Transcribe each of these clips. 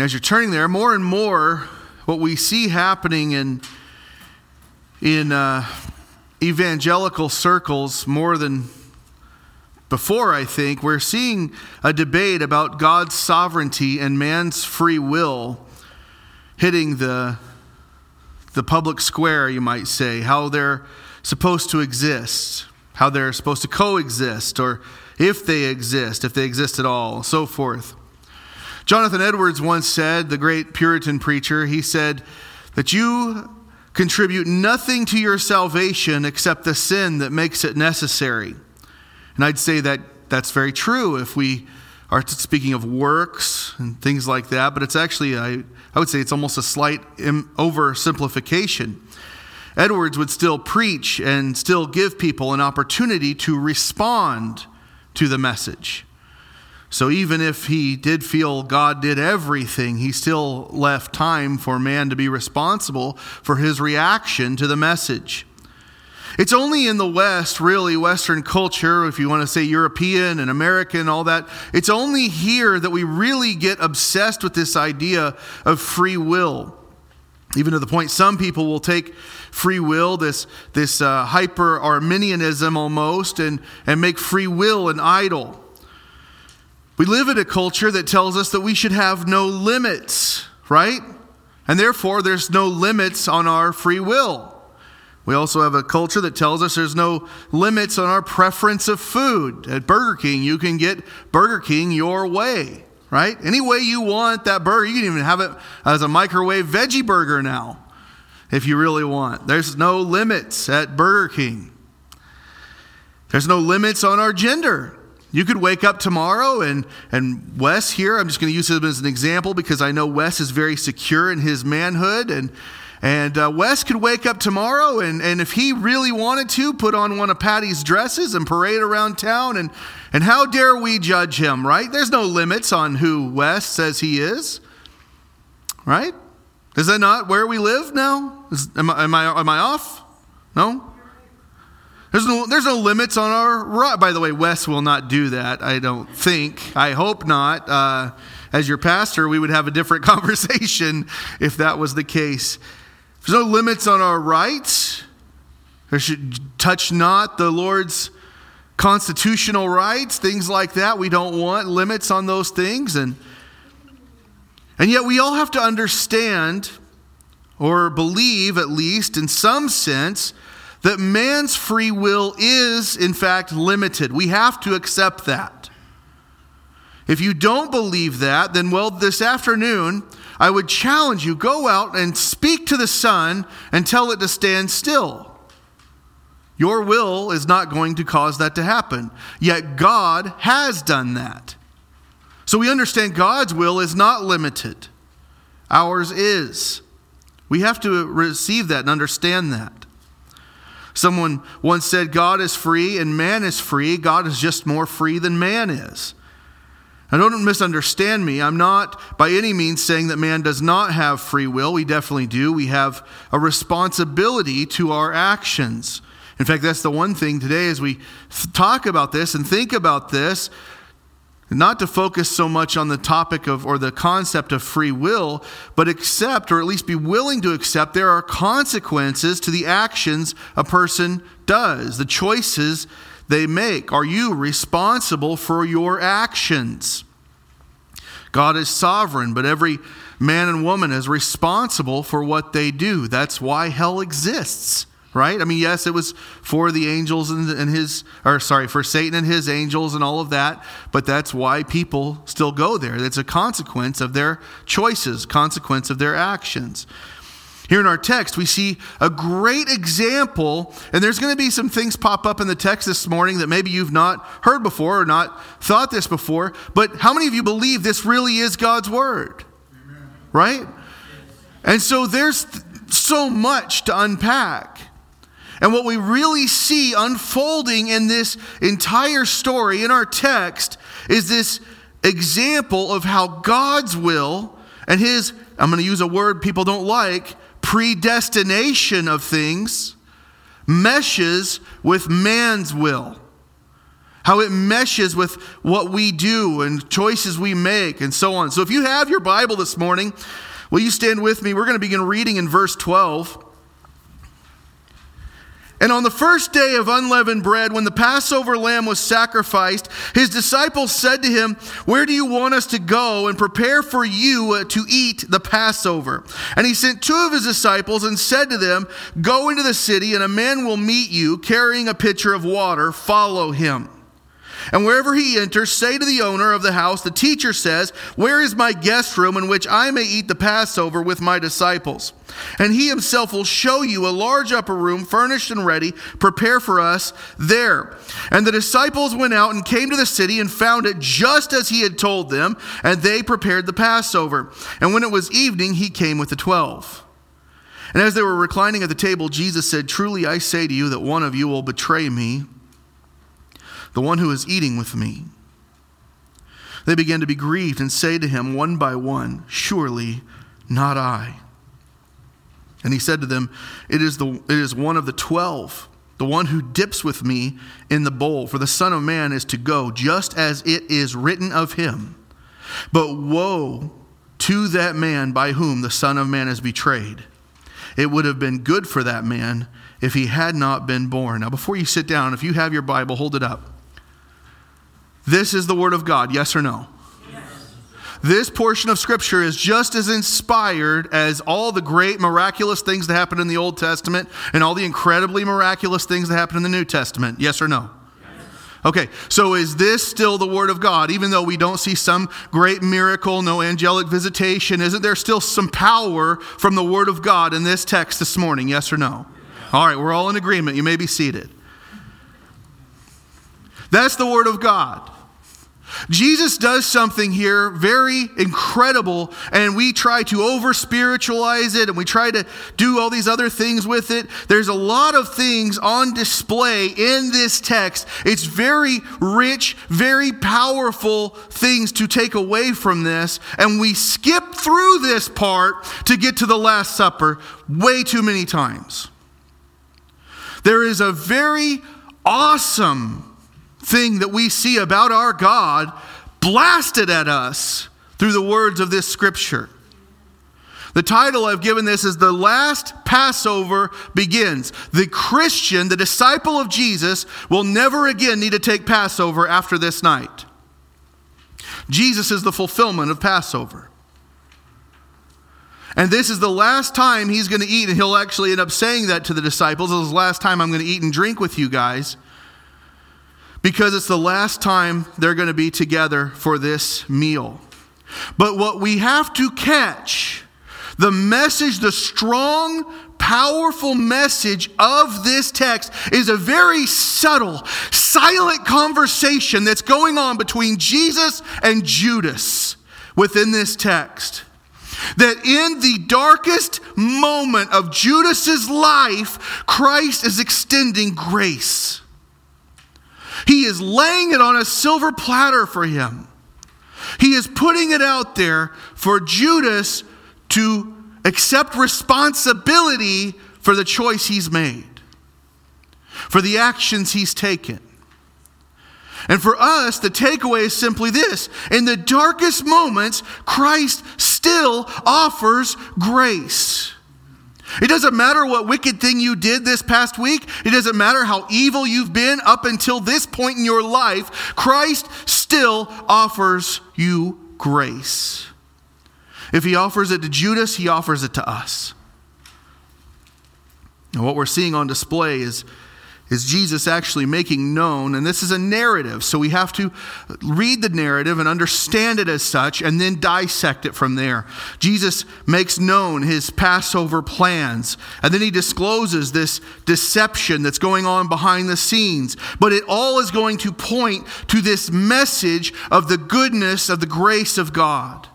As you're turning there, more and more, what we see happening in, in uh, evangelical circles more than before, I think, we're seeing a debate about God's sovereignty and man's free will hitting the, the public square, you might say, how they're supposed to exist, how they're supposed to coexist, or if they exist, if they exist at all, so forth. Jonathan Edwards once said, the great Puritan preacher, he said that you contribute nothing to your salvation except the sin that makes it necessary. And I'd say that that's very true if we are speaking of works and things like that, but it's actually, I, I would say it's almost a slight oversimplification. Edwards would still preach and still give people an opportunity to respond to the message. So even if he did feel God did everything, he still left time for man to be responsible for his reaction to the message. It's only in the West, really, Western culture, if you want to say European and American, all that, it's only here that we really get obsessed with this idea of free will. Even to the point some people will take free will, this, this uh, hyper Arminianism almost, and, and make free will an idol. We live in a culture that tells us that we should have no limits, right? And therefore, there's no limits on our free will. We also have a culture that tells us there's no limits on our preference of food. At Burger King, you can get Burger King your way, right? Any way you want that burger. You can even have it as a microwave veggie burger now, if you really want. There's no limits at Burger King. There's no limits on our gender. You could wake up tomorrow and, and Wes here, I'm just going to use him as an example because I know Wes is very secure in his manhood. And, and uh, Wes could wake up tomorrow and, and if he really wanted to, put on one of Patty's dresses and parade around town. And, and how dare we judge him, right? There's no limits on who Wes says he is, right? Is that not where we live now? Is, am, I, am, I, am I off? No? There's no, there's no limits on our right. By the way, Wes will not do that, I don't think. I hope not. Uh, as your pastor, we would have a different conversation if that was the case. There's no limits on our rights. There should touch not the Lord's constitutional rights, things like that. We don't want limits on those things. And, and yet, we all have to understand, or believe at least in some sense, that man's free will is, in fact, limited. We have to accept that. If you don't believe that, then, well, this afternoon, I would challenge you go out and speak to the sun and tell it to stand still. Your will is not going to cause that to happen. Yet God has done that. So we understand God's will is not limited, ours is. We have to receive that and understand that. Someone once said, God is free and man is free. God is just more free than man is. Now, don't misunderstand me. I'm not by any means saying that man does not have free will. We definitely do. We have a responsibility to our actions. In fact, that's the one thing today as we talk about this and think about this not to focus so much on the topic of or the concept of free will, but accept or at least be willing to accept there are consequences to the actions a person does, the choices they make. Are you responsible for your actions? God is sovereign, but every man and woman is responsible for what they do. That's why hell exists right? I mean, yes, it was for the angels and, and, his, or sorry, for Satan and his angels and all of that, but that's why people still go there. It's a consequence of their choices, consequence of their actions. Here in our text, we see a great example, and there's going to be some things pop up in the text this morning that maybe you've not heard before or not thought this before, but how many of you believe this really is God's Word? Amen. Right? And so there's so much to unpack. And what we really see unfolding in this entire story in our text is this example of how God's will and his, I'm going to use a word people don't like, predestination of things meshes with man's will. how it meshes with what we do and choices we make and so on. So if you have your Bible this morning, will you stand with me? We're going to begin reading in verse 12. And on the first day of unleavened bread, when the Passover lamb was sacrificed, his disciples said to him, Where do you want us to go and prepare for you uh, to eat the Passover? And he sent two of his disciples and said to them, Go into the city, and a man will meet you carrying a pitcher of water. Follow him. And wherever he enters, say to the owner of the house, The teacher says, Where is my guest room in which I may eat the Passover with my disciples? And he himself will show you a large upper room, furnished and ready. Prepare for us there. And the disciples went out and came to the city and found it just as he had told them, and they prepared the Passover. And when it was evening, he came with the twelve. And as they were reclining at the table, Jesus said, Truly I say to you that one of you will betray me the one who is eating with me. They began to be grieved and say to him one by one, Surely not I. And he said to them, It is, the, it is one of the twelve, the one who dips with me in the bowl. For the Son of Man is to go, just as it is written of him. But woe to that man by whom the Son of Man is betrayed. It would have been good for that man if he had not been born. Now, before you sit down, if you have your Bible, hold it up. This is the Word of God, yes or no? Yes. This portion of Scripture is just as inspired as all the great miraculous things that happened in the Old Testament and all the incredibly miraculous things that happened in the New Testament. Yes or no? Okay, so is this still the Word of God? Even though we don't see some great miracle, no angelic visitation, isn't there still some power from the Word of God in this text this morning? Yes or no? All right, we're all in agreement. You may be seated. That's the Word of God. Jesus does something here very incredible, and we try to over spiritualize it and we try to do all these other things with it. There's a lot of things on display in this text. It's very rich, very powerful things to take away from this, and we skip through this part to get to the Last Supper way too many times. There is a very awesome thing that we see about our God blasted at us through the words of this scripture. The title I've given this is The Last Passover Begins. The Christian, the disciple of Jesus, will never again need to take Passover after this night. Jesus is the fulfillment of Passover. And this is the last time he's going to eat, and he'll actually end up saying that to the disciples. This is the last time I'm going to eat and drink with you guys because it's the last time they're going to be together for this meal. But what we have to catch, the message, the strong, powerful message of this text is a very subtle, silent conversation that's going on between Jesus and Judas within this text. That in the darkest moment of Judas's life, Christ is extending grace. He is laying it on a silver platter for him. He is putting it out there for Judas to accept responsibility for the choice he's made, for the actions he's taken. And for us, the takeaway is simply this in the darkest moments, Christ still offers grace. It doesn't matter what wicked thing you did this past week. It doesn't matter how evil you've been up until this point in your life. Christ still offers you grace. If he offers it to Judas, he offers it to us. And what we're seeing on display is is Jesus actually making known, and this is a narrative, so we have to read the narrative and understand it as such and then dissect it from there. Jesus makes known his Passover plans, and then he discloses this deception that's going on behind the scenes. But it all is going to point to this message of the goodness of the grace of God.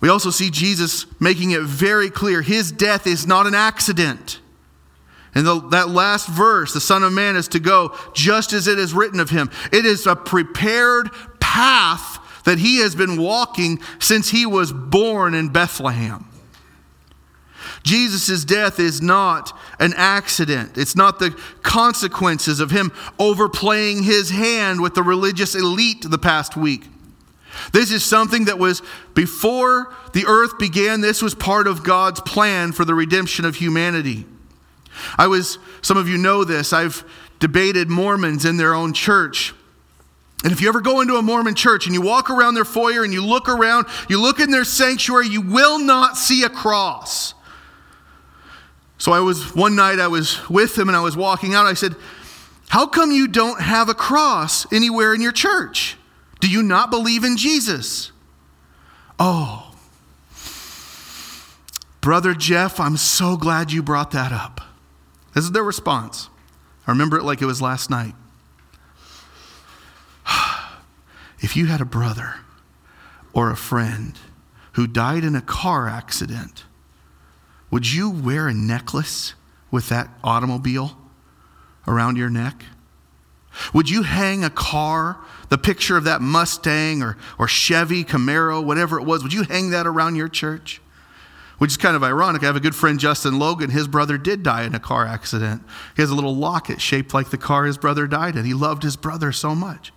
We also see Jesus making it very clear his death is not an accident. And the, that last verse, the Son of Man is to go just as it is written of him. It is a prepared path that he has been walking since he was born in Bethlehem. Jesus' death is not an accident. It's not the consequences of him overplaying his hand with the religious elite the past week. This is something that was before the earth began. This was part of God's plan for the redemption of humanity. I was, some of you know this, I've debated Mormons in their own church. And if you ever go into a Mormon church and you walk around their foyer and you look around, you look in their sanctuary, you will not see a cross. So I was, one night I was with them and I was walking out. I said, How come you don't have a cross anywhere in your church? Do you not believe in Jesus? Oh, Brother Jeff, I'm so glad you brought that up. This is their response. I remember it like it was last night. if you had a brother or a friend who died in a car accident, would you wear a necklace with that automobile around your neck? Would you hang a car, the picture of that Mustang or, or Chevy, Camaro, whatever it was, would you hang that around your church? Which is kind of ironic. I have a good friend, Justin Logan. His brother did die in a car accident. He has a little locket shaped like the car his brother died in. He loved his brother so much.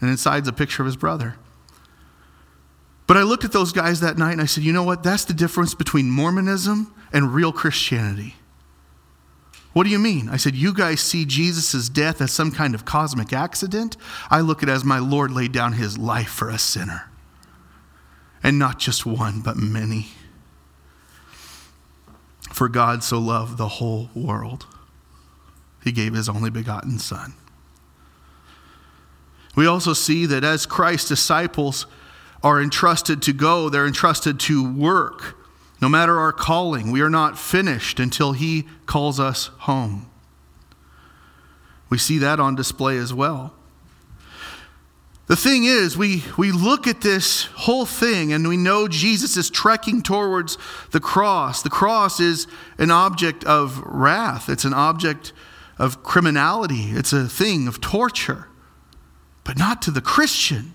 And inside's a picture of his brother. But I looked at those guys that night and I said, you know what? That's the difference between Mormonism and real Christianity. What do you mean? I said, You guys see Jesus' death as some kind of cosmic accident. I look at it as my Lord laid down his life for a sinner. And not just one, but many. For God so loved the whole world, he gave his only begotten Son. We also see that as Christ's disciples are entrusted to go, they're entrusted to work. No matter our calling, we are not finished until He calls us home. We see that on display as well. The thing is, we, we look at this whole thing and we know Jesus is trekking towards the cross. The cross is an object of wrath, it's an object of criminality, it's a thing of torture, but not to the Christian.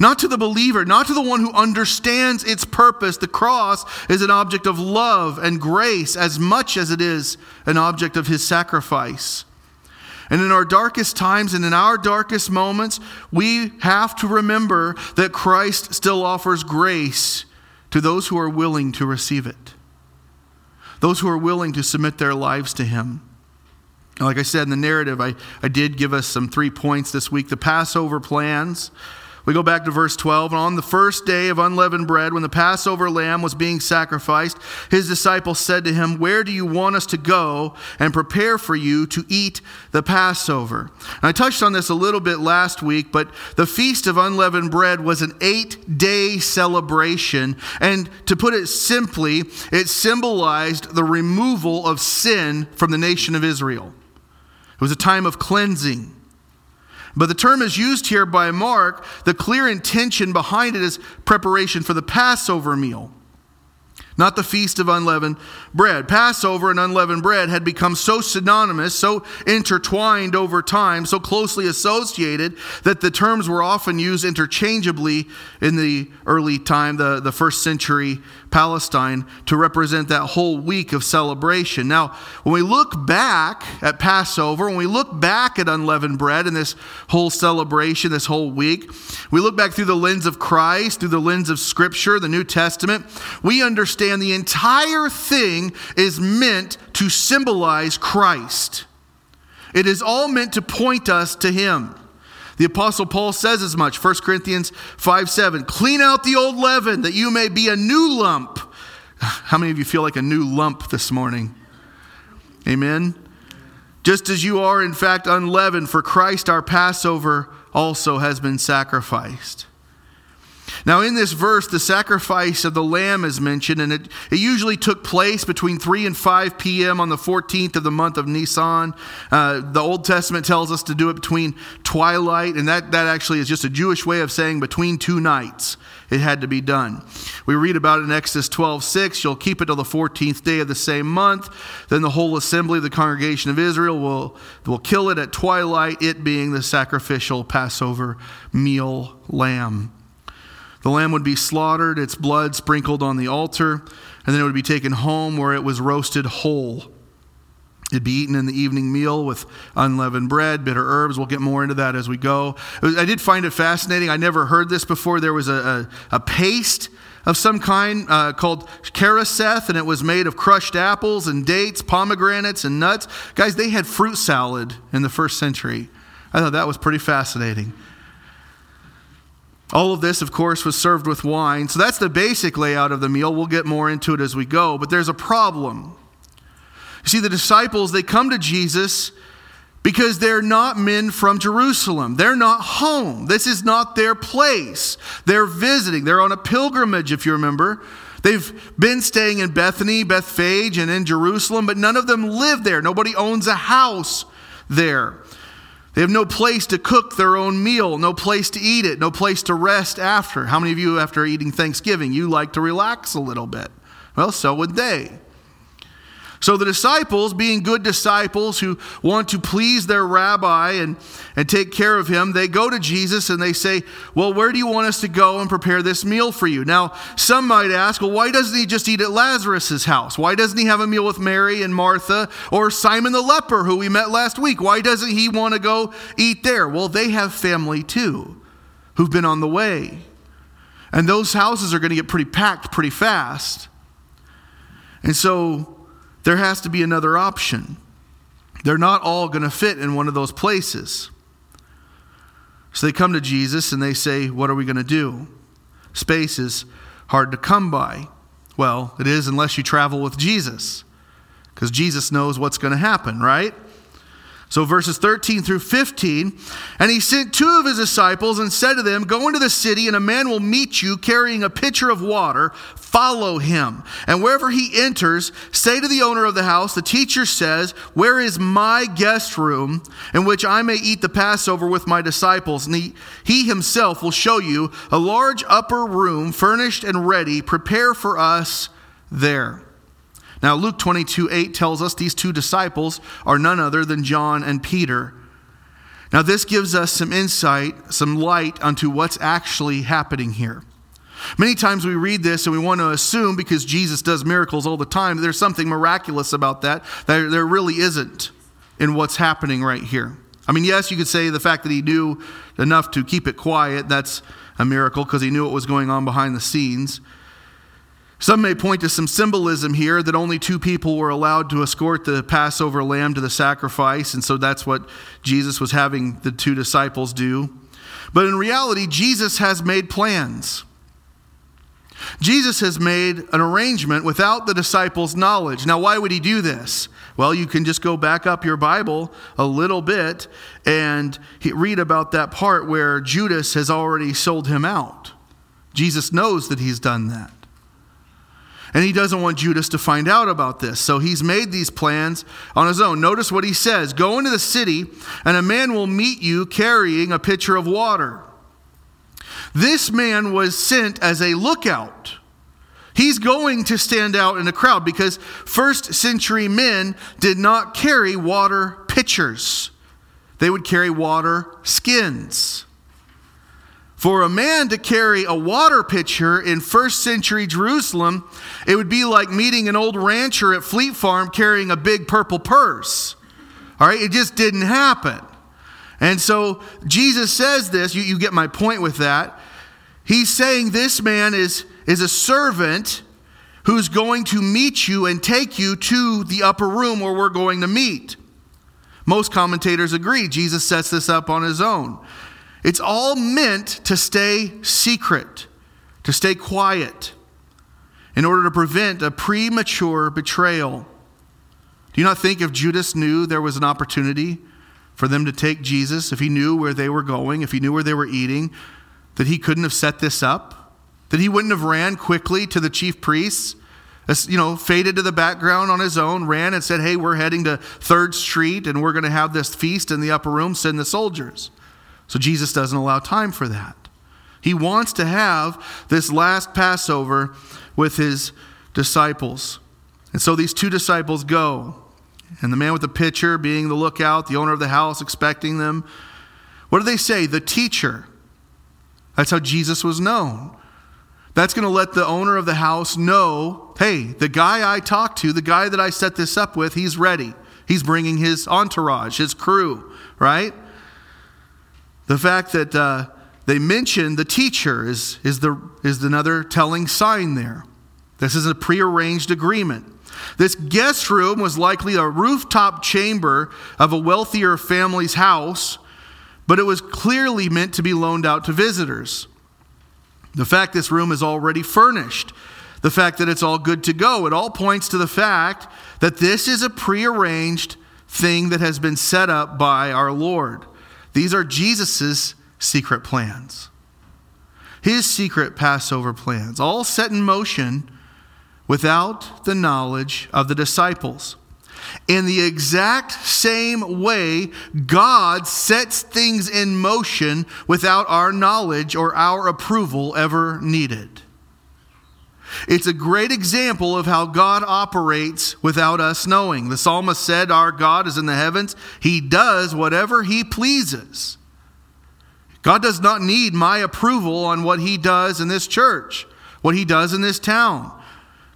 Not to the believer, not to the one who understands its purpose. The cross is an object of love and grace as much as it is an object of his sacrifice. And in our darkest times and in our darkest moments, we have to remember that Christ still offers grace to those who are willing to receive it, those who are willing to submit their lives to Him. Like I said in the narrative, I, I did give us some three points this week the Passover plans. We go back to verse 12. And on the first day of unleavened bread, when the Passover lamb was being sacrificed, his disciples said to him, Where do you want us to go and prepare for you to eat the Passover? And I touched on this a little bit last week, but the Feast of Unleavened Bread was an eight day celebration. And to put it simply, it symbolized the removal of sin from the nation of Israel. It was a time of cleansing. But the term is used here by Mark. The clear intention behind it is preparation for the Passover meal not the feast of unleavened bread. Passover and unleavened bread had become so synonymous, so intertwined over time, so closely associated that the terms were often used interchangeably in the early time, the, the first century Palestine, to represent that whole week of celebration. Now, when we look back at Passover, when we look back at unleavened bread and this whole celebration, this whole week, we look back through the lens of Christ, through the lens of Scripture, the New Testament, we understand understand the entire thing is meant to symbolize Christ. It is all meant to point us to Him. The Apostle Paul says as much, 1 Corinthians 5 7. Clean out the old leaven that you may be a new lump. How many of you feel like a new lump this morning? Amen. Just as you are, in fact, unleavened, for Christ our Passover also has been sacrificed. Now, in this verse, the sacrifice of the lamb is mentioned, and it, it usually took place between 3 and 5 p.m. on the 14th of the month of Nisan. Uh, the Old Testament tells us to do it between twilight, and that, that actually is just a Jewish way of saying between two nights it had to be done. We read about it in Exodus 12 6. You'll keep it till the 14th day of the same month. Then the whole assembly of the congregation of Israel will, will kill it at twilight, it being the sacrificial Passover meal lamb. The lamb would be slaughtered, its blood sprinkled on the altar, and then it would be taken home where it was roasted whole. It'd be eaten in the evening meal with unleavened bread, bitter herbs. We'll get more into that as we go. I did find it fascinating. I never heard this before. There was a, a, a paste of some kind uh, called charoset, and it was made of crushed apples and dates, pomegranates, and nuts. Guys, they had fruit salad in the first century. I thought that was pretty fascinating. All of this, of course, was served with wine. So that's the basic layout of the meal. We'll get more into it as we go. But there's a problem. You see, the disciples, they come to Jesus because they're not men from Jerusalem. They're not home. This is not their place. They're visiting. They're on a pilgrimage, if you remember. They've been staying in Bethany, Bethphage, and in Jerusalem, but none of them live there. Nobody owns a house there. They have no place to cook their own meal, no place to eat it, no place to rest after. How many of you, after eating Thanksgiving, you like to relax a little bit? Well, so would they. So the disciples, being good disciples who want to please their rabbi and, and take care of him, they go to Jesus and they say, Well, where do you want us to go and prepare this meal for you? Now, some might ask, Well, why doesn't he just eat at Lazarus's house? Why doesn't he have a meal with Mary and Martha or Simon the leper, who we met last week? Why doesn't he want to go eat there? Well, they have family too who've been on the way. And those houses are going to get pretty packed pretty fast. And so there has to be another option. They're not all going to fit in one of those places. So they come to Jesus and they say, What are we going to do? Space is hard to come by. Well, it is unless you travel with Jesus, because Jesus knows what's going to happen, right? So, verses 13 through 15. And he sent two of his disciples and said to them, Go into the city, and a man will meet you carrying a pitcher of water. Follow him. And wherever he enters, say to the owner of the house, The teacher says, Where is my guest room in which I may eat the Passover with my disciples? And he, he himself will show you a large upper room, furnished and ready. Prepare for us there. Now, Luke 22 8 tells us these two disciples are none other than John and Peter. Now, this gives us some insight, some light onto what's actually happening here. Many times we read this and we want to assume because Jesus does miracles all the time, that there's something miraculous about that. There, there really isn't in what's happening right here. I mean, yes, you could say the fact that he knew enough to keep it quiet, that's a miracle because he knew what was going on behind the scenes. Some may point to some symbolism here that only two people were allowed to escort the Passover lamb to the sacrifice, and so that's what Jesus was having the two disciples do. But in reality, Jesus has made plans. Jesus has made an arrangement without the disciples' knowledge. Now, why would he do this? Well, you can just go back up your Bible a little bit and read about that part where Judas has already sold him out. Jesus knows that he's done that. And he doesn't want Judas to find out about this. So he's made these plans on his own. Notice what he says Go into the city, and a man will meet you carrying a pitcher of water. This man was sent as a lookout. He's going to stand out in the crowd because first century men did not carry water pitchers, they would carry water skins. For a man to carry a water pitcher in first century Jerusalem, it would be like meeting an old rancher at Fleet Farm carrying a big purple purse. All right, it just didn't happen. And so Jesus says this, you, you get my point with that. He's saying this man is, is a servant who's going to meet you and take you to the upper room where we're going to meet. Most commentators agree. Jesus sets this up on his own. It's all meant to stay secret, to stay quiet, in order to prevent a premature betrayal. Do you not think if Judas knew there was an opportunity for them to take Jesus, if he knew where they were going, if he knew where they were eating, that he couldn't have set this up? That he wouldn't have ran quickly to the chief priests? you know, faded to the background on his own, ran and said, Hey, we're heading to Third Street and we're going to have this feast in the upper room, send the soldiers. So Jesus doesn't allow time for that. He wants to have this last Passover with his disciples. And so these two disciples go, and the man with the pitcher being the lookout, the owner of the house expecting them. What do they say? The teacher. That's how Jesus was known. that's going to let the owner of the house know hey, the guy I talked to, the guy that I set this up with, he's ready. He's bringing his entourage, his crew, right? The fact that uh, they mention the teacher is, is, the, is another telling sign there. This is a prearranged agreement. This guest room was likely a rooftop chamber of a wealthier family's house, but it was clearly meant to be loaned out to visitors. The fact this room is already furnished, the fact that it's all good to go, it all points to the fact that this is a prearranged thing that has been set up by our Lord. These are Jesus' secret plans, his secret Passover plans, all set in motion without the knowledge of the disciples. In the exact same way, God sets things in motion without our knowledge or our approval ever needed. It's a great example of how God operates without us knowing. The psalmist said, Our God is in the heavens. He does whatever he pleases. God does not need my approval on what he does in this church, what he does in this town.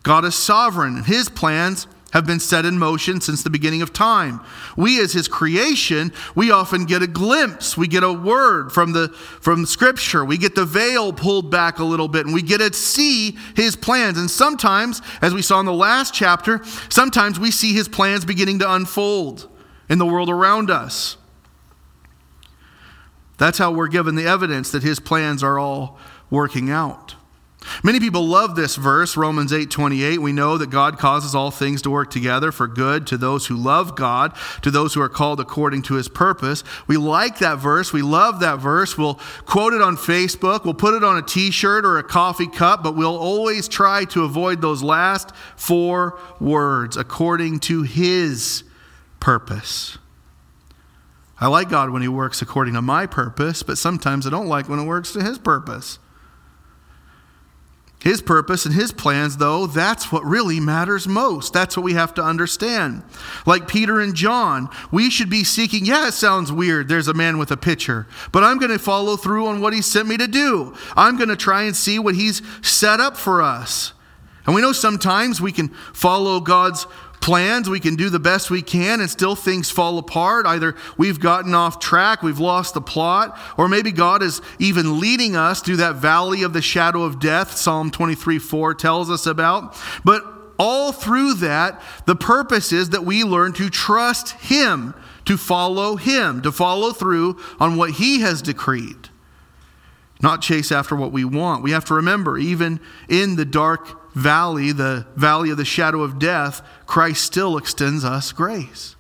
God is sovereign, his plans have been set in motion since the beginning of time. We as his creation, we often get a glimpse, we get a word from the from scripture. We get the veil pulled back a little bit and we get to see his plans. And sometimes, as we saw in the last chapter, sometimes we see his plans beginning to unfold in the world around us. That's how we're given the evidence that his plans are all working out. Many people love this verse, Romans 8:28. We know that God causes all things to work together for good to those who love God, to those who are called according to his purpose. We like that verse. We love that verse. We'll quote it on Facebook, we'll put it on a t-shirt or a coffee cup, but we'll always try to avoid those last four words, according to his purpose. I like God when he works according to my purpose, but sometimes I don't like when it works to his purpose. His purpose and his plans, though, that's what really matters most. That's what we have to understand. Like Peter and John, we should be seeking, yeah, it sounds weird. There's a man with a pitcher, but I'm going to follow through on what he sent me to do. I'm going to try and see what he's set up for us. And we know sometimes we can follow God's plans. We can do the best we can and still things fall apart. Either we've gotten off track, we've lost the plot, or maybe God is even leading us through that valley of the shadow of death, Psalm 23 4 tells us about. But all through that, the purpose is that we learn to trust Him, to follow Him, to follow through on what He has decreed not chase after what we want. We have to remember, even in the dark valley, the valley of the shadow of death, Christ still extends us grace.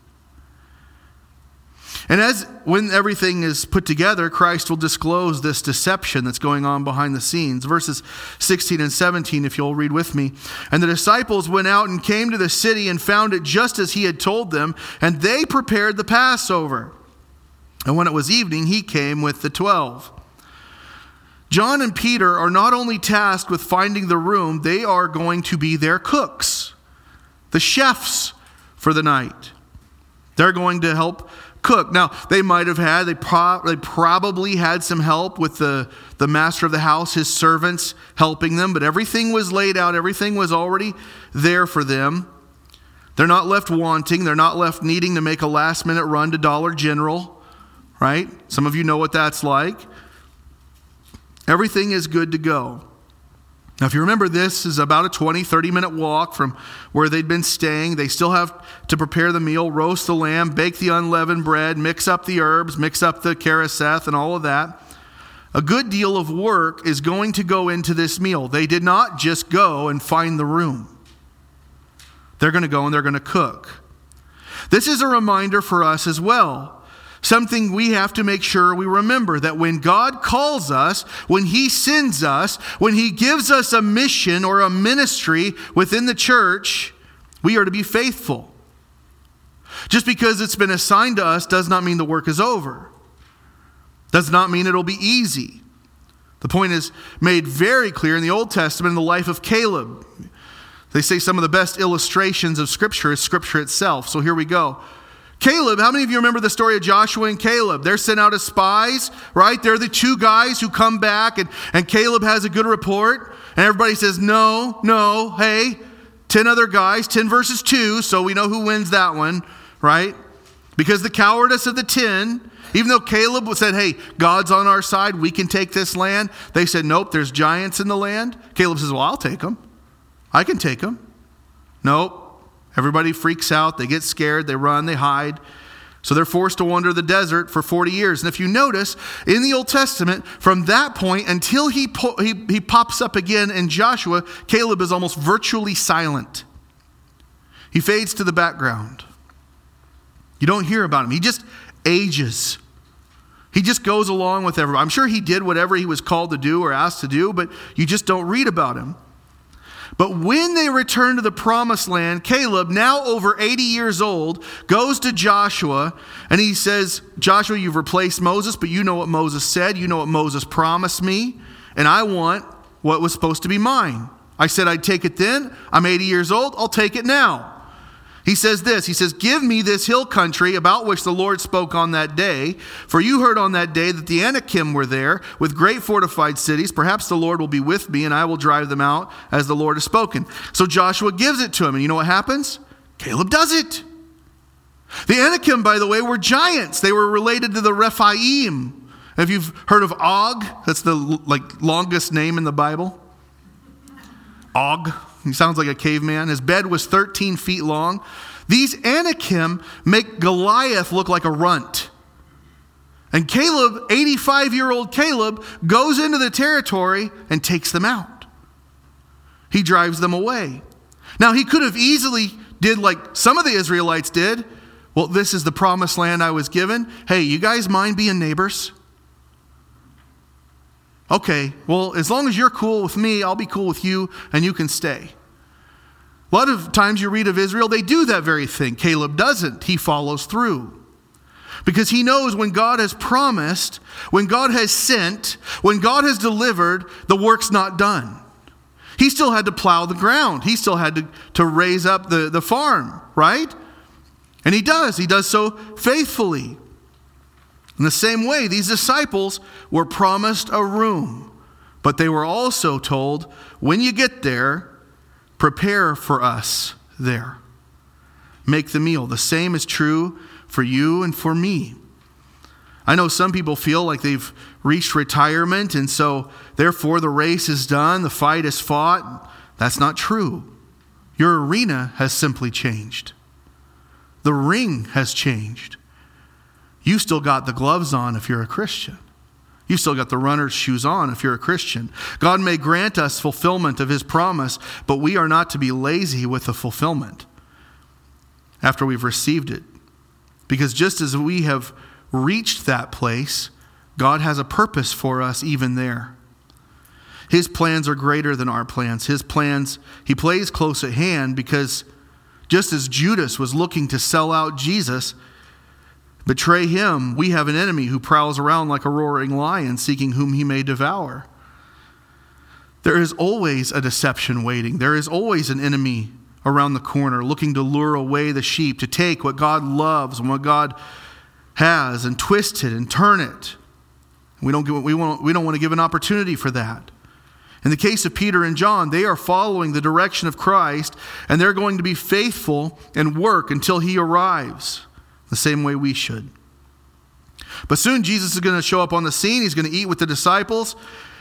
And as when everything is put together, Christ will disclose this deception that's going on behind the scenes. Verses 16 and 17, if you'll read with me. And the disciples went out and came to the city and found it just as he had told them, and they prepared the Passover. And when it was evening, he came with the twelve. John and Peter are not only tasked with finding the room, they are going to be their cooks, the chefs for the night. They're going to help cook. Now, they might have had, they, pro- they probably had some help with the, the master of the house, his servants helping them, but everything was laid out, everything was already there for them. They're not left wanting, they're not left needing to make a last minute run to Dollar General, right? Some of you know what that's like. Everything is good to go. Now, if you remember, this is about a 20, 30 minute walk from where they'd been staying. They still have to prepare the meal, roast the lamb, bake the unleavened bread, mix up the herbs, mix up the charoset, and all of that. A good deal of work is going to go into this meal. They did not just go and find the room, they're going to go and they're going to cook. This is a reminder for us as well Something we have to make sure we remember that when God calls us, when He sends us, when He gives us a mission or a ministry within the church, we are to be faithful. Just because it's been assigned to us does not mean the work is over, does not mean it'll be easy. The point is made very clear in the Old Testament in the life of Caleb. They say some of the best illustrations of Scripture is Scripture itself. So here we go. Caleb, how many of you remember the story of Joshua and Caleb? They're sent out as spies, right? They're the two guys who come back, and, and Caleb has a good report, and everybody says, No, no, hey, 10 other guys, 10 versus 2, so we know who wins that one, right? Because the cowardice of the 10, even though Caleb said, Hey, God's on our side, we can take this land, they said, Nope, there's giants in the land. Caleb says, Well, I'll take them. I can take them. Nope. Everybody freaks out. They get scared. They run. They hide. So they're forced to wander the desert for 40 years. And if you notice, in the Old Testament, from that point until he, po- he, he pops up again in Joshua, Caleb is almost virtually silent. He fades to the background. You don't hear about him. He just ages. He just goes along with everybody. I'm sure he did whatever he was called to do or asked to do, but you just don't read about him. But when they return to the promised land, Caleb, now over 80 years old, goes to Joshua and he says, Joshua, you've replaced Moses, but you know what Moses said. You know what Moses promised me, and I want what was supposed to be mine. I said I'd take it then. I'm 80 years old. I'll take it now. He says this He says, Give me this hill country about which the Lord spoke on that day. For you heard on that day that the Anakim were there with great fortified cities. Perhaps the Lord will be with me, and I will drive them out as the Lord has spoken. So Joshua gives it to him. And you know what happens? Caleb does it. The Anakim, by the way, were giants. They were related to the Rephaim. If you've heard of Og, that's the like longest name in the Bible. Og. He sounds like a caveman. His bed was 13 feet long. These Anakim make Goliath look like a runt. And Caleb, 85 year old Caleb, goes into the territory and takes them out. He drives them away. Now, he could have easily did like some of the Israelites did. Well, this is the promised land I was given. Hey, you guys mind being neighbors? Okay, well, as long as you're cool with me, I'll be cool with you, and you can stay. A lot of times you read of Israel, they do that very thing. Caleb doesn't, he follows through. Because he knows when God has promised, when God has sent, when God has delivered, the work's not done. He still had to plow the ground, he still had to, to raise up the, the farm, right? And he does. He does so faithfully. In the same way, these disciples were promised a room, but they were also told when you get there, prepare for us there. Make the meal. The same is true for you and for me. I know some people feel like they've reached retirement, and so therefore the race is done, the fight is fought. That's not true. Your arena has simply changed, the ring has changed. You still got the gloves on if you're a Christian. You still got the runner's shoes on if you're a Christian. God may grant us fulfillment of his promise, but we are not to be lazy with the fulfillment after we've received it. Because just as we have reached that place, God has a purpose for us even there. His plans are greater than our plans. His plans, he plays close at hand because just as Judas was looking to sell out Jesus, betray him, we have an enemy who prowls around like a roaring lion, seeking whom he may devour. There is always a deception waiting. There is always an enemy around the corner looking to lure away the sheep, to take what God loves and what God has and twist it and turn it. We don't, give, we, want, we don't want to give an opportunity for that. In the case of Peter and John, they are following the direction of Christ and they're going to be faithful and work until he arrives the same way we should. But soon Jesus is going to show up on the scene. He's going to eat with the disciples.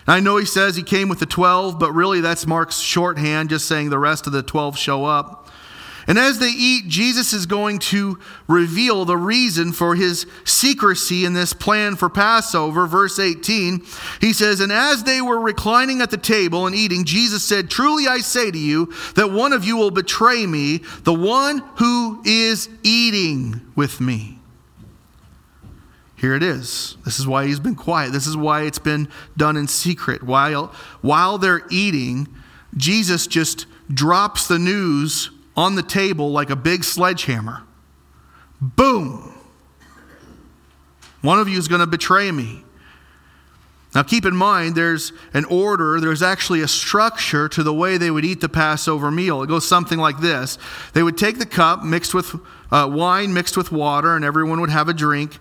And I know he says he came with the 12, but really that's Mark's shorthand, just saying the rest of the 12 show up. And as they eat, Jesus is going to reveal the reason for his secrecy in this plan for Passover. Verse 18, he says, And as they were reclining at the table and eating, Jesus said, Truly I say to you that one of you will betray me, the one who is eating with me. Here it is. This is why he's been quiet. This is why it's been done in secret. While, while they're eating, Jesus just drops the news on the table like a big sledgehammer. Boom! One of you is going to betray me. Now, keep in mind, there's an order, there's actually a structure to the way they would eat the Passover meal. It goes something like this They would take the cup mixed with uh, wine, mixed with water, and everyone would have a drink.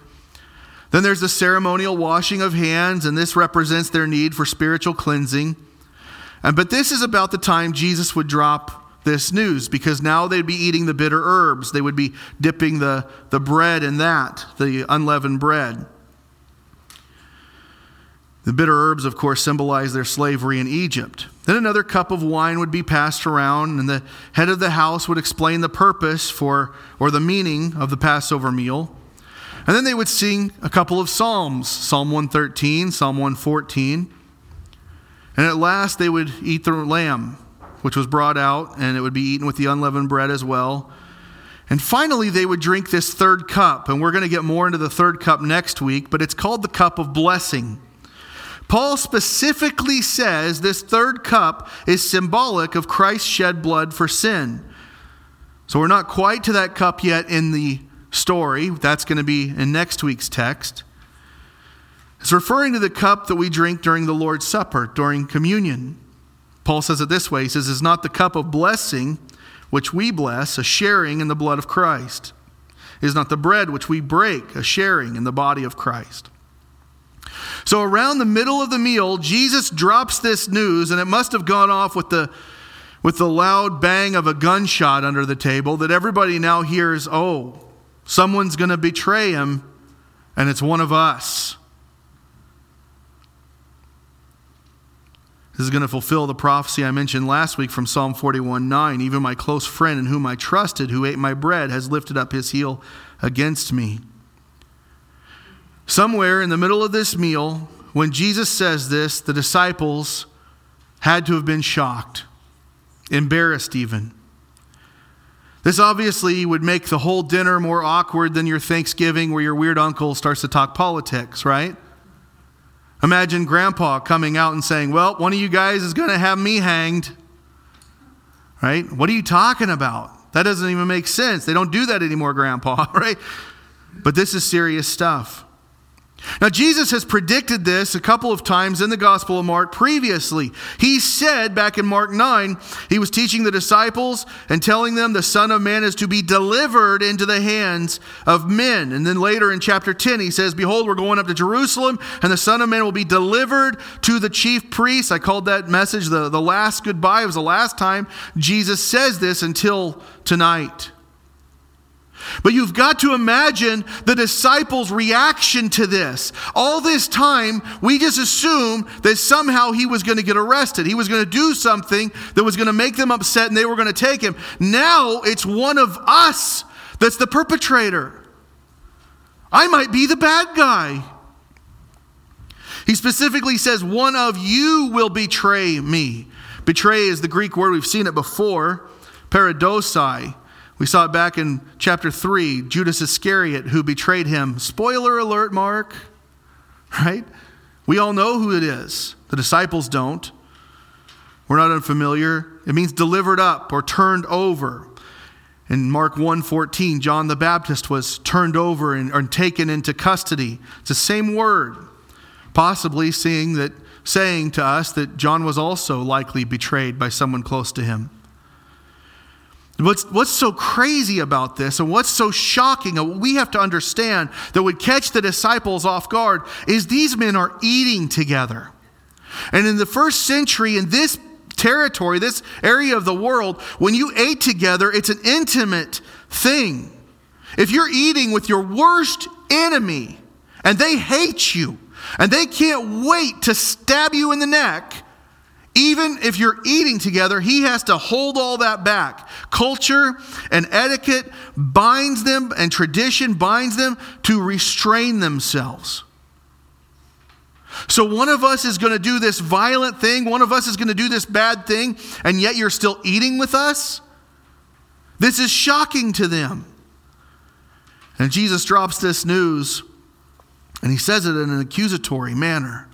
Then there's the ceremonial washing of hands, and this represents their need for spiritual cleansing. And, but this is about the time Jesus would drop this news because now they'd be eating the bitter herbs. They would be dipping the, the bread in that, the unleavened bread. The bitter herbs, of course, symbolize their slavery in Egypt. Then another cup of wine would be passed around, and the head of the house would explain the purpose for, or the meaning of the Passover meal. And then they would sing a couple of psalms Psalm 113, Psalm 114. And at last they would eat the lamb, which was brought out, and it would be eaten with the unleavened bread as well. And finally, they would drink this third cup. And we're going to get more into the third cup next week, but it's called the cup of blessing. Paul specifically says this third cup is symbolic of Christ's shed blood for sin. So we're not quite to that cup yet in the story. That's going to be in next week's text. It's referring to the cup that we drink during the Lord's Supper, during communion. Paul says it this way He says, Is not the cup of blessing which we bless, a sharing in the blood of Christ. Is not the bread which we break, a sharing in the body of Christ. So, around the middle of the meal, Jesus drops this news, and it must have gone off with the, with the loud bang of a gunshot under the table that everybody now hears oh, someone's going to betray him, and it's one of us. This is going to fulfill the prophecy I mentioned last week from Psalm 41 9. Even my close friend in whom I trusted, who ate my bread, has lifted up his heel against me. Somewhere in the middle of this meal, when Jesus says this, the disciples had to have been shocked, embarrassed even. This obviously would make the whole dinner more awkward than your Thanksgiving where your weird uncle starts to talk politics, right? Imagine grandpa coming out and saying, Well, one of you guys is going to have me hanged. Right? What are you talking about? That doesn't even make sense. They don't do that anymore, grandpa, right? But this is serious stuff. Now, Jesus has predicted this a couple of times in the Gospel of Mark previously. He said back in Mark 9, he was teaching the disciples and telling them the Son of Man is to be delivered into the hands of men. And then later in chapter 10, he says, Behold, we're going up to Jerusalem, and the Son of Man will be delivered to the chief priests. I called that message the, the last goodbye. It was the last time Jesus says this until tonight. But you've got to imagine the disciples' reaction to this. All this time, we just assumed that somehow he was going to get arrested. He was going to do something that was going to make them upset and they were going to take him. Now it's one of us that's the perpetrator. I might be the bad guy. He specifically says, One of you will betray me. Betray is the Greek word, we've seen it before, paradosai. We saw it back in chapter 3, Judas Iscariot who betrayed him. Spoiler alert, Mark, right? We all know who it is. The disciples don't. We're not unfamiliar. It means delivered up or turned over. In Mark 1:14, John the Baptist was turned over and, and taken into custody. It's the same word. Possibly seeing that saying to us that John was also likely betrayed by someone close to him. What's, what's so crazy about this and what's so shocking, and what we have to understand that would catch the disciples off guard is these men are eating together. And in the first century, in this territory, this area of the world, when you ate together, it's an intimate thing. If you're eating with your worst enemy and they hate you and they can't wait to stab you in the neck, even if you're eating together, he has to hold all that back. Culture and etiquette binds them, and tradition binds them to restrain themselves. So, one of us is going to do this violent thing, one of us is going to do this bad thing, and yet you're still eating with us? This is shocking to them. And Jesus drops this news, and he says it in an accusatory manner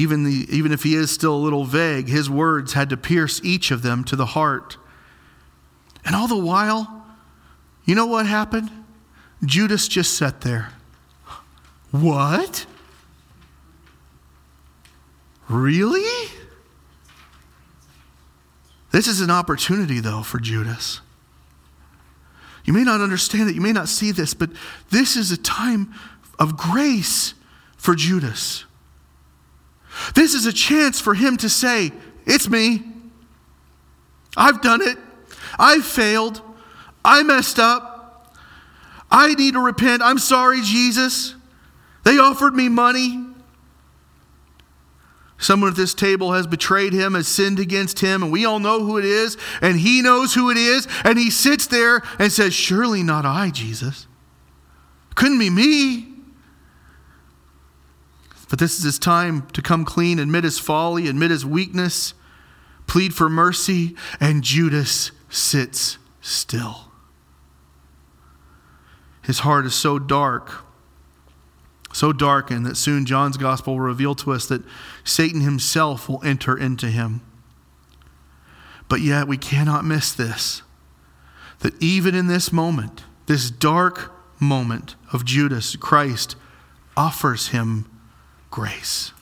even, the, even if he is still a little vague, his words had to pierce each of them to the heart. And all the while, you know what happened? Judas just sat there. What? Really? This is an opportunity, though, for Judas. You may not understand it, you may not see this, but this is a time of grace for Judas. This is a chance for him to say, It's me. I've done it. I've failed. I messed up. I need to repent. I'm sorry, Jesus. They offered me money. Someone at this table has betrayed him, has sinned against him, and we all know who it is, and he knows who it is, and he sits there and says, Surely not I, Jesus. Couldn't be me. But this is his time to come clean, admit his folly, admit his weakness, plead for mercy, and Judas sits still. His heart is so dark so darkened that soon John's gospel will reveal to us that Satan himself will enter into him. But yet, we cannot miss this that even in this moment, this dark moment of Judas, Christ offers him grace.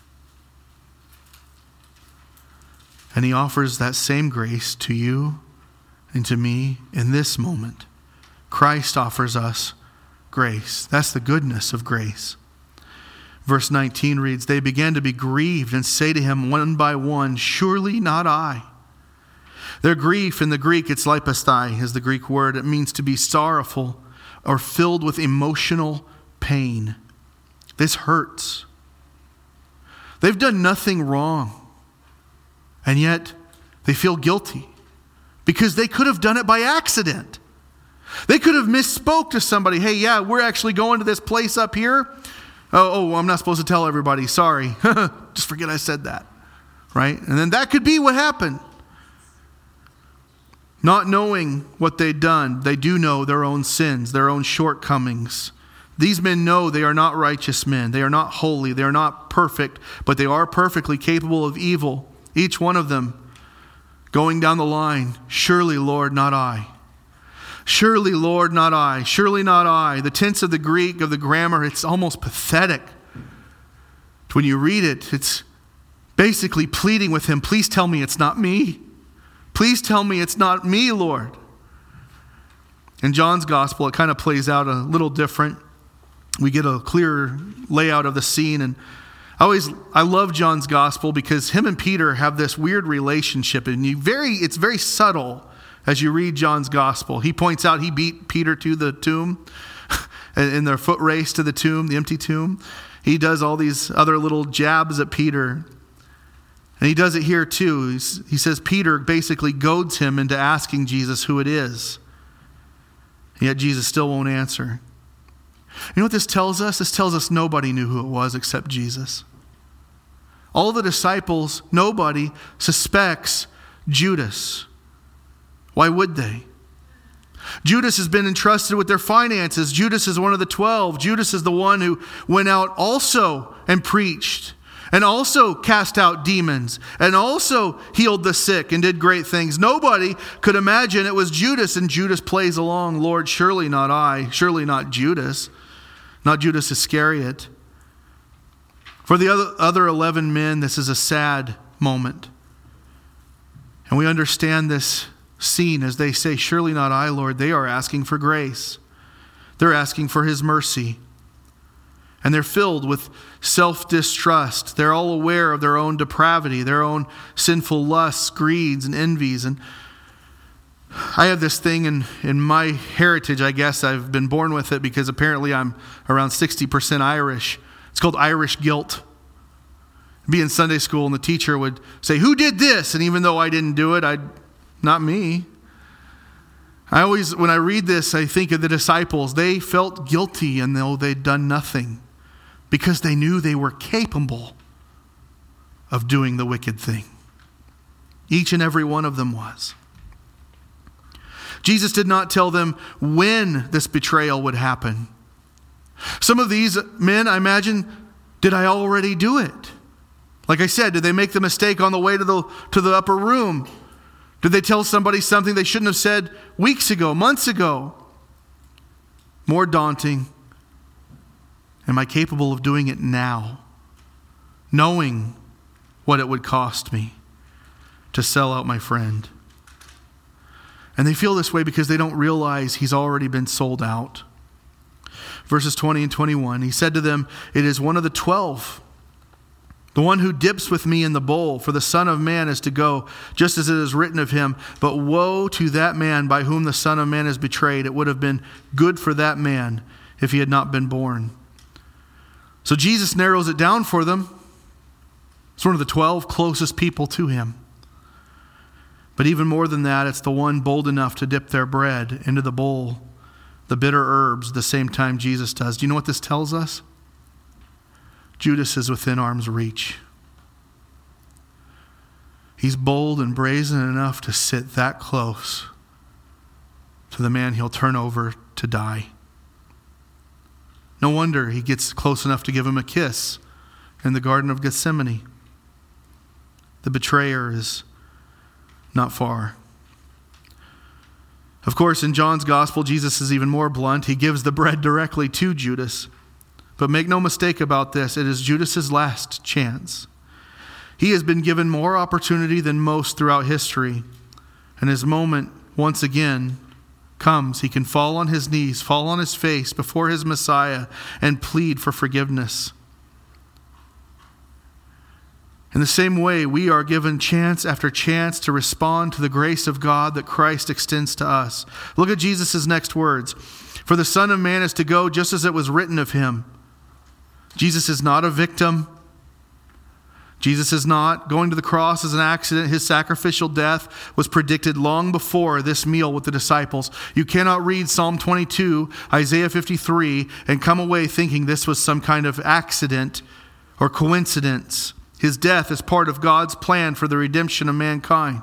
And he offers that same grace to you and to me in this moment. Christ offers us grace. That's the goodness of grace. Verse 19 reads, They began to be grieved and say to him one by one, Surely not I. Their grief in the Greek, it's lipasthai, is the Greek word. It means to be sorrowful or filled with emotional pain. This hurts. They've done nothing wrong, and yet they feel guilty because they could have done it by accident. They could have misspoke to somebody, hey, yeah, we're actually going to this place up here. Oh, oh, I'm not supposed to tell everybody. Sorry. Just forget I said that. Right? And then that could be what happened. Not knowing what they'd done, they do know their own sins, their own shortcomings. These men know they are not righteous men. They are not holy. They are not perfect, but they are perfectly capable of evil. Each one of them going down the line, Surely, Lord, not I. Surely, Lord, not I. Surely, not I. The tense of the Greek, of the grammar, it's almost pathetic. When you read it, it's basically pleading with him, Please tell me it's not me. Please tell me it's not me, Lord. In John's gospel, it kind of plays out a little different. We get a clearer layout of the scene. And I always, I love John's gospel because him and Peter have this weird relationship, and you very, it's very subtle as you read John's gospel. He points out he beat Peter to the tomb in their foot race to the tomb, the empty tomb. He does all these other little jabs at Peter. And he does it here too. He's, he says Peter basically goads him into asking Jesus who it is. Yet Jesus still won't answer. You know what this tells us? This tells us nobody knew who it was except Jesus. All the disciples, nobody suspects Judas. Why would they? Judas has been entrusted with their finances. Judas is one of the 12. Judas is the one who went out also and preached and also cast out demons and also healed the sick and did great things. Nobody could imagine it was Judas, and Judas plays along, Lord, surely not I, surely not Judas, not Judas Iscariot. For the other, other 11 men, this is a sad moment. And we understand this scene as they say, Surely not I, Lord. They are asking for grace, they're asking for His mercy. And they're filled with self distrust. They're all aware of their own depravity, their own sinful lusts, greeds, and envies. And I have this thing in, in my heritage, I guess. I've been born with it because apparently I'm around 60% Irish. It's called Irish guilt. Be in Sunday school, and the teacher would say, Who did this? And even though I didn't do it, I'd not me. I always, when I read this, I think of the disciples. They felt guilty and though they'd done nothing because they knew they were capable of doing the wicked thing. Each and every one of them was. Jesus did not tell them when this betrayal would happen. Some of these men, I imagine, did I already do it? Like I said, did they make the mistake on the way to the, to the upper room? Did they tell somebody something they shouldn't have said weeks ago, months ago? More daunting. Am I capable of doing it now? Knowing what it would cost me to sell out my friend. And they feel this way because they don't realize he's already been sold out. Verses 20 and 21 He said to them, It is one of the twelve, the one who dips with me in the bowl, for the Son of Man is to go, just as it is written of him. But woe to that man by whom the Son of Man is betrayed. It would have been good for that man if he had not been born. So Jesus narrows it down for them. It's one of the 12 closest people to him. But even more than that, it's the one bold enough to dip their bread into the bowl, the bitter herbs, the same time Jesus does. Do you know what this tells us? Judas is within arm's reach. He's bold and brazen enough to sit that close to the man he'll turn over to die. No wonder he gets close enough to give him a kiss in the Garden of Gethsemane. The betrayer is not far. Of course, in John's gospel, Jesus is even more blunt. He gives the bread directly to Judas. But make no mistake about this, it is Judas's last chance. He has been given more opportunity than most throughout history, and his moment once again comes. He can fall on his knees, fall on his face before his Messiah, and plead for forgiveness. In the same way, we are given chance after chance to respond to the grace of God that Christ extends to us. Look at Jesus' next words For the Son of Man is to go just as it was written of him. Jesus is not a victim. Jesus is not going to the cross as an accident. His sacrificial death was predicted long before this meal with the disciples. You cannot read Psalm 22, Isaiah 53, and come away thinking this was some kind of accident or coincidence. His death is part of God's plan for the redemption of mankind.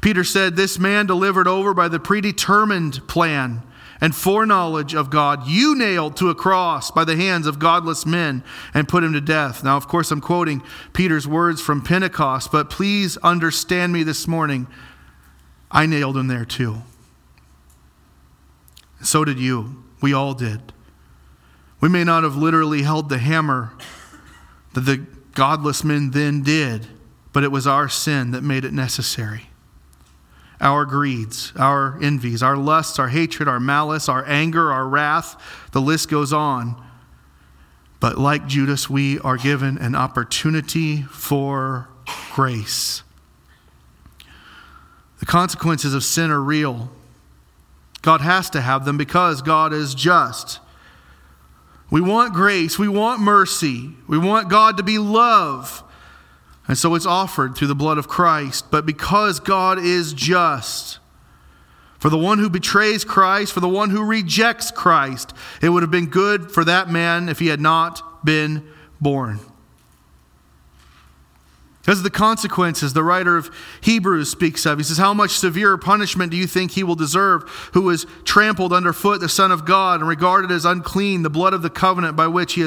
Peter said, This man delivered over by the predetermined plan and foreknowledge of God, you nailed to a cross by the hands of godless men and put him to death. Now, of course, I'm quoting Peter's words from Pentecost, but please understand me this morning. I nailed him there too. So did you. We all did. We may not have literally held the hammer that the godless men then did, but it was our sin that made it necessary. Our greeds, our envies, our lusts, our hatred, our malice, our anger, our wrath, the list goes on. But like Judas, we are given an opportunity for grace. The consequences of sin are real. God has to have them because God is just. We want grace. We want mercy. We want God to be love. And so it's offered through the blood of Christ. But because God is just, for the one who betrays Christ, for the one who rejects Christ, it would have been good for that man if he had not been born. Because of the consequences, the writer of Hebrews speaks of. He says, How much severe punishment do you think he will deserve who was trampled underfoot the Son of God and regarded as unclean the blood of the covenant by which he,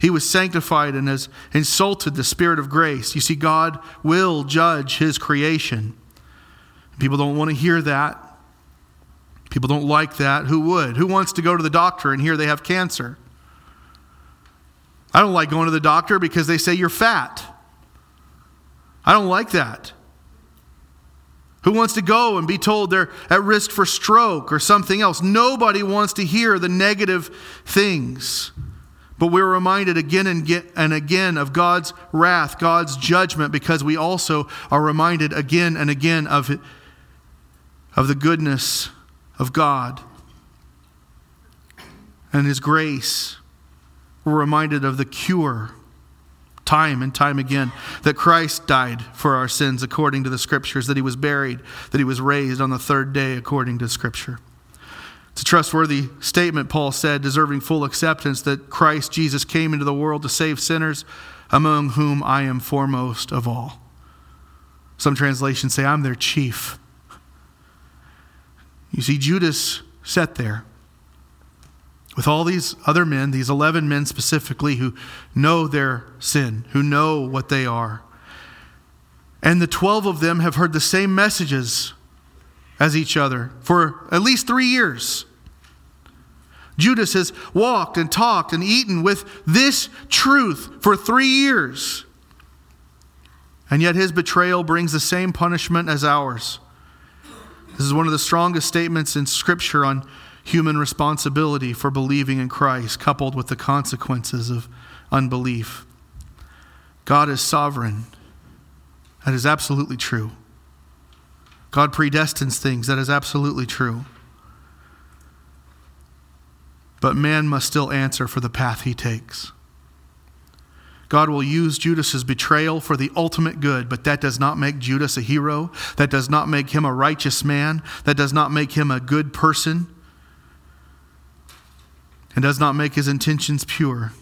he was sanctified and has insulted the Spirit of grace? You see, God will judge his creation. People don't want to hear that. People don't like that. Who would? Who wants to go to the doctor and hear they have cancer? I don't like going to the doctor because they say you're fat. I don't like that. Who wants to go and be told they're at risk for stroke or something else? Nobody wants to hear the negative things. But we're reminded again and again of God's wrath, God's judgment, because we also are reminded again and again of, of the goodness of God and His grace. We're reminded of the cure time and time again that Christ died for our sins according to the scriptures, that he was buried, that he was raised on the third day according to scripture. It's a trustworthy statement, Paul said, deserving full acceptance that Christ Jesus came into the world to save sinners, among whom I am foremost of all. Some translations say, I'm their chief. You see, Judas sat there with all these other men, these 11 men specifically, who know their sin, who know what they are. And the 12 of them have heard the same messages as each other for at least three years. Judas has walked and talked and eaten with this truth for three years. And yet his betrayal brings the same punishment as ours. This is one of the strongest statements in Scripture on human responsibility for believing in Christ, coupled with the consequences of unbelief. God is sovereign. That is absolutely true. God predestines things. That is absolutely true. But man must still answer for the path he takes. God will use Judas's betrayal for the ultimate good, but that does not make Judas a hero. That does not make him a righteous man. That does not make him a good person. And does not make his intentions pure.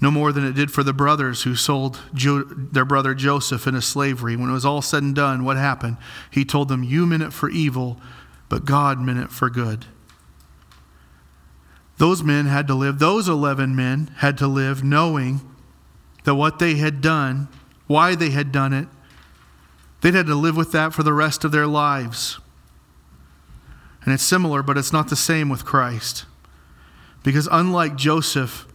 No more than it did for the brothers who sold jo- their brother Joseph into slavery. When it was all said and done, what happened? He told them, You meant it for evil, but God meant it for good. Those men had to live, those 11 men had to live knowing that what they had done, why they had done it, they'd had to live with that for the rest of their lives. And it's similar, but it's not the same with Christ. Because unlike Joseph,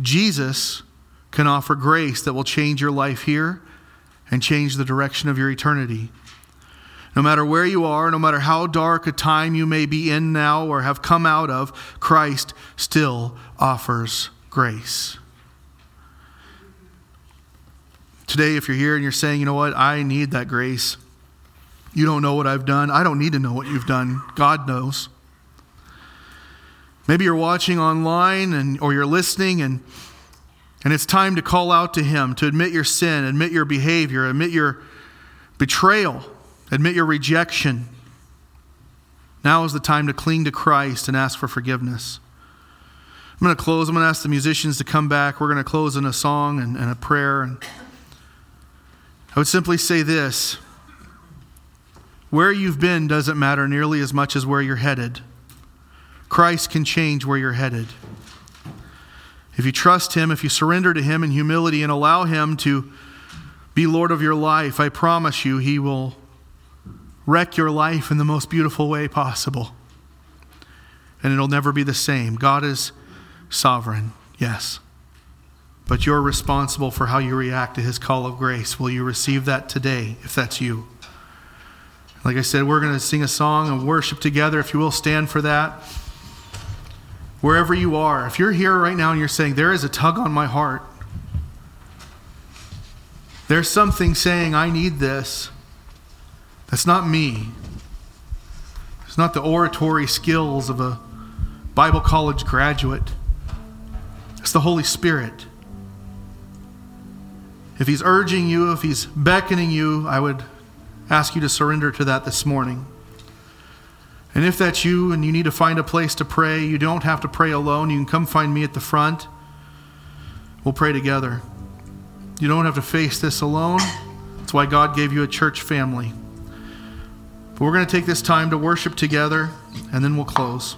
Jesus can offer grace that will change your life here and change the direction of your eternity. No matter where you are, no matter how dark a time you may be in now or have come out of, Christ still offers grace. Today, if you're here and you're saying, you know what, I need that grace, you don't know what I've done, I don't need to know what you've done. God knows. Maybe you're watching online and, or you're listening and, and it's time to call out to Him, to admit your sin, admit your behavior, admit your betrayal. Admit your rejection. Now is the time to cling to Christ and ask for forgiveness. I'm going to close. I'm going to ask the musicians to come back. We're going to close in a song and, and a prayer. And I would simply say this where you've been doesn't matter nearly as much as where you're headed. Christ can change where you're headed. If you trust Him, if you surrender to Him in humility and allow Him to be Lord of your life, I promise you, He will wreck your life in the most beautiful way possible. And it'll never be the same. God is sovereign, yes. But you're responsible for how you react to his call of grace. Will you receive that today, if that's you? Like I said, we're going to sing a song of worship together. If you will, stand for that. Wherever you are, if you're here right now and you're saying, There is a tug on my heart, there's something saying, I need this. That's not me. It's not the oratory skills of a Bible college graduate. It's the Holy Spirit. If He's urging you, if He's beckoning you, I would ask you to surrender to that this morning. And if that's you and you need to find a place to pray, you don't have to pray alone. You can come find me at the front. We'll pray together. You don't have to face this alone. That's why God gave you a church family. But we're going to take this time to worship together, and then we'll close.